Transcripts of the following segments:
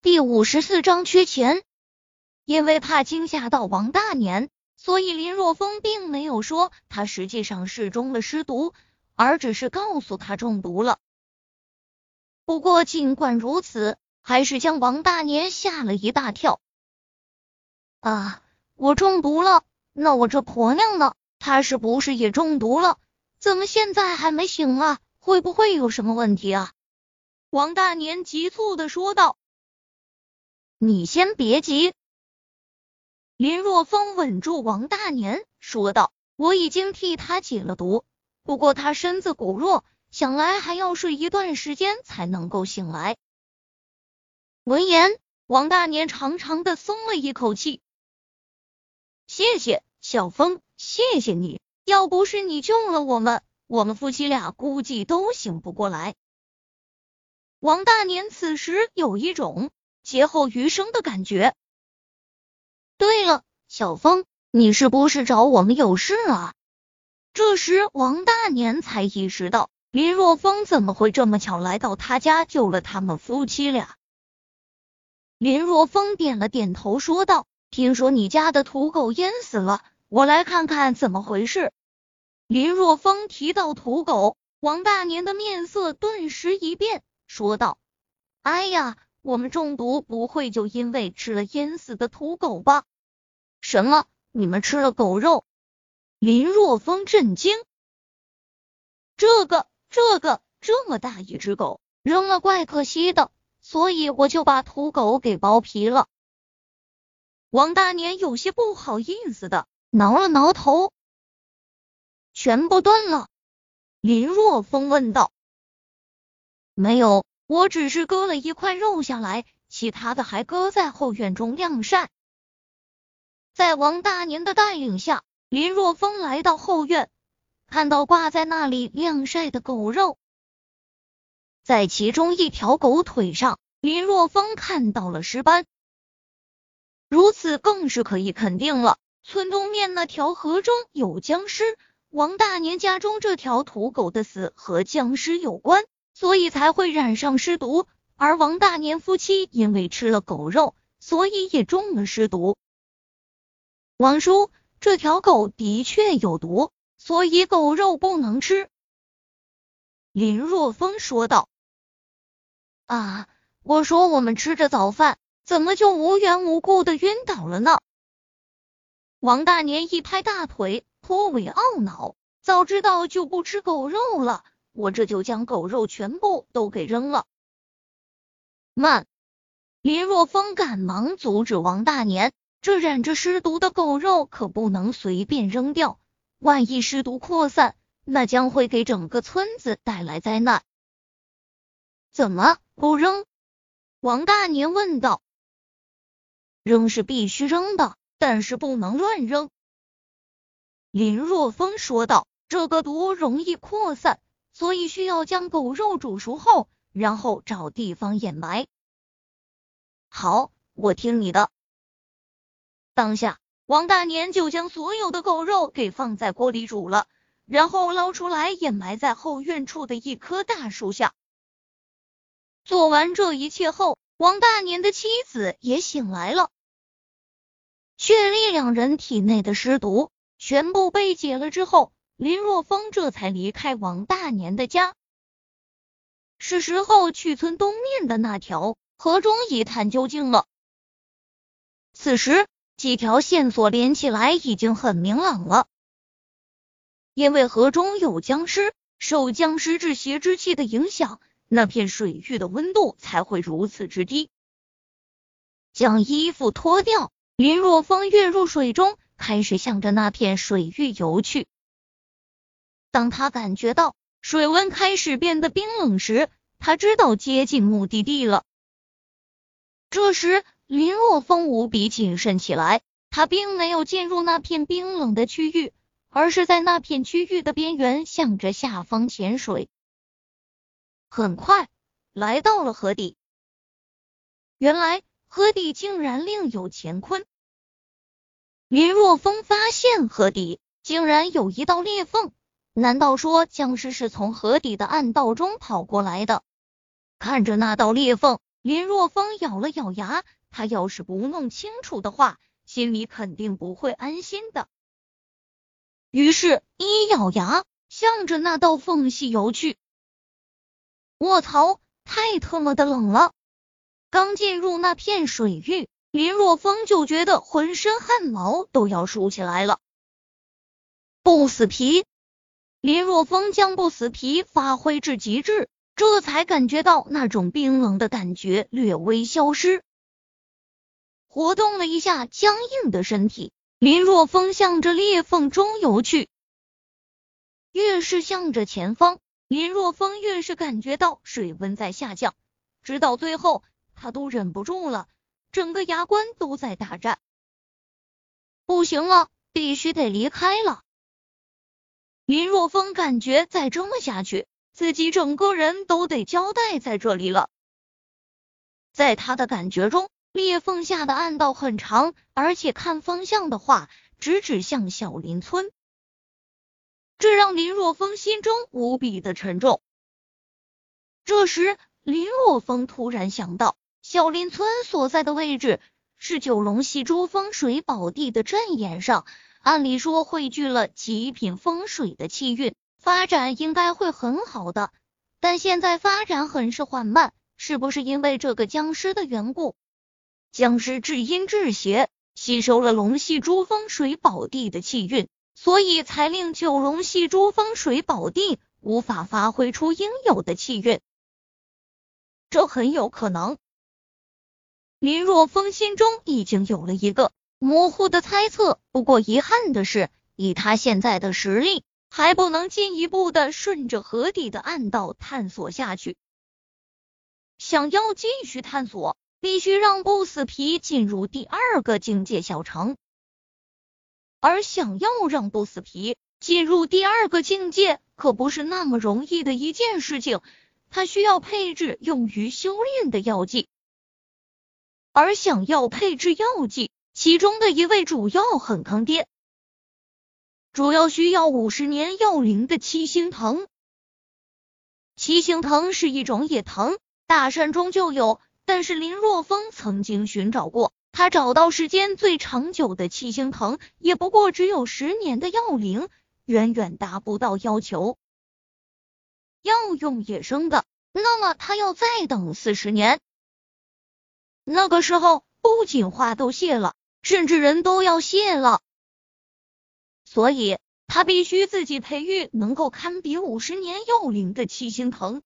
第五十四章缺钱。因为怕惊吓到王大年，所以林若风并没有说他实际上是中了尸毒，而只是告诉他中毒了。不过尽管如此，还是将王大年吓了一大跳。啊，我中毒了？那我这婆娘呢？她是不是也中毒了？怎么现在还没醒啊？会不会有什么问题啊？王大年急促的说道。你先别急，林若风稳住王大年，说道：“我已经替他解了毒，不过他身子骨弱，想来还要睡一段时间才能够醒来。”闻言，王大年长长的松了一口气：“谢谢小风，谢谢你，要不是你救了我们，我们夫妻俩估计都醒不过来。”王大年此时有一种。劫后余生的感觉。对了，小峰，你是不是找我们有事啊？这时，王大年才意识到林若风怎么会这么巧来到他家救了他们夫妻俩。林若风点了点头，说道：“听说你家的土狗淹死了，我来看看怎么回事。”林若风提到土狗，王大年的面色顿时一变，说道：“哎呀！”我们中毒不会就因为吃了淹死的土狗吧？什么？你们吃了狗肉？林若风震惊。这个，这个，这么大一只狗，扔了怪可惜的，所以我就把土狗给剥皮了。王大年有些不好意思的挠了挠头。全部炖了？林若风问道。没有。我只是割了一块肉下来，其他的还搁在后院中晾晒。在王大年的带领下，林若风来到后院，看到挂在那里晾晒的狗肉，在其中一条狗腿上，林若风看到了尸斑。如此更是可以肯定了，村东面那条河中有僵尸，王大年家中这条土狗的死和僵尸有关。所以才会染上尸毒，而王大年夫妻因为吃了狗肉，所以也中了尸毒。王叔，这条狗的确有毒，所以狗肉不能吃。林若风说道。啊，我说我们吃着早饭，怎么就无缘无故的晕倒了呢？王大年一拍大腿，颇为懊恼，早知道就不吃狗肉了。我这就将狗肉全部都给扔了。慢！林若风赶忙阻止王大年，这染着尸毒的狗肉可不能随便扔掉，万一尸毒扩散，那将会给整个村子带来灾难。怎么不扔？王大年问道。扔是必须扔的，但是不能乱扔。林若风说道：“这个毒容易扩散。”所以需要将狗肉煮熟后，然后找地方掩埋。好，我听你的。当下，王大年就将所有的狗肉给放在锅里煮了，然后捞出来掩埋在后院处的一棵大树下。做完这一切后，王大年的妻子也醒来了。血力两人体内的尸毒全部被解了之后。林若风这才离开王大年的家，是时候去村东面的那条河中一探究竟了。此时几条线索连起来已经很明朗了，因为河中有僵尸，受僵尸制邪之气的影响，那片水域的温度才会如此之低。将衣服脱掉，林若风跃入水中，开始向着那片水域游去。当他感觉到水温开始变得冰冷时，他知道接近目的地了。这时，林若风无比谨慎起来，他并没有进入那片冰冷的区域，而是在那片区域的边缘向着下方潜水。很快，来到了河底。原来，河底竟然另有乾坤。林若风发现河底竟然有一道裂缝。难道说僵尸是从河底的暗道中跑过来的？看着那道裂缝，林若风咬了咬牙，他要是不弄清楚的话，心里肯定不会安心的。于是，一咬牙，向着那道缝隙游去。卧槽，太特么的冷了！刚进入那片水域，林若风就觉得浑身汗毛都要竖起来了。不死皮，林若风将不死皮发挥至极致。这才感觉到那种冰冷的感觉略微消失，活动了一下僵硬的身体，林若风向着裂缝中游去。越是向着前方，林若风越是感觉到水温在下降，直到最后，他都忍不住了，整个牙关都在打颤。不行了，必须得离开了。林若风感觉再这么下去。自己整个人都得交代在这里了。在他的感觉中，裂缝下的暗道很长，而且看方向的话，直指向小林村。这让林若风心中无比的沉重。这时，林若风突然想到，小林村所在的位置是九龙戏珠风水宝地的阵眼上，按理说汇聚了极品风水的气运。发展应该会很好的，但现在发展很是缓慢，是不是因为这个僵尸的缘故？僵尸至阴至邪，吸收了龙系珠风水宝地的气运，所以才令九龙系珠风水宝地无法发挥出应有的气运。这很有可能。林若风心中已经有了一个模糊的猜测，不过遗憾的是，以他现在的实力。还不能进一步的顺着河底的暗道探索下去。想要继续探索，必须让不死皮进入第二个境界小城。而想要让不死皮进入第二个境界，可不是那么容易的一件事情。他需要配置用于修炼的药剂，而想要配置药剂，其中的一味主要很坑爹。主要需要五十年药龄的七星藤。七星藤是一种野藤，大山中就有，但是林若风曾经寻找过，他找到时间最长久的七星藤，也不过只有十年的药龄，远远达不到要求。要用野生的，那么他要再等四十年。那个时候，不仅花都谢了，甚至人都要谢了。所以，他必须自己培育能够堪比五十年幼龄的七星藤。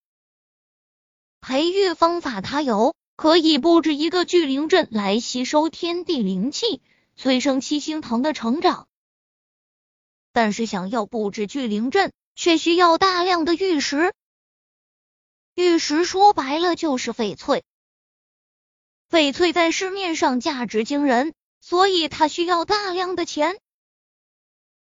培育方法他有，可以布置一个聚灵阵来吸收天地灵气，催生七星藤的成长。但是，想要布置聚灵阵，却需要大量的玉石。玉石说白了就是翡翠，翡翠在市面上价值惊人，所以他需要大量的钱。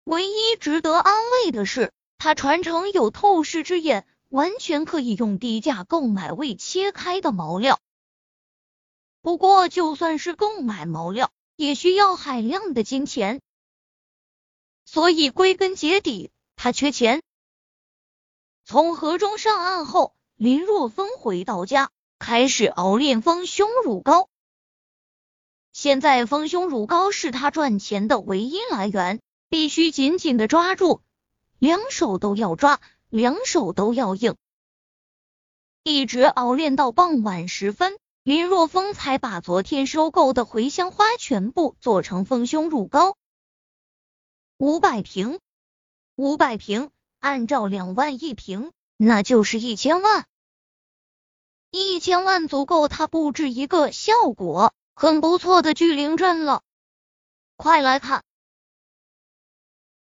唯一值得安慰的是，他传承有透视之眼，完全可以用低价购买未切开的毛料。不过，就算是购买毛料，也需要海量的金钱。所以，归根结底，他缺钱。从河中上岸后，林若风回到家，开始熬炼丰胸乳膏。现在，丰胸乳膏是他赚钱的唯一来源。必须紧紧的抓住，两手都要抓，两手都要硬，一直熬炼到傍晚时分，林若风才把昨天收购的茴香花全部做成丰胸乳膏。五百瓶，五百瓶，按照两万一瓶，那就是一千万，一千万足够他布置一个效果很不错的聚灵阵了。快来看！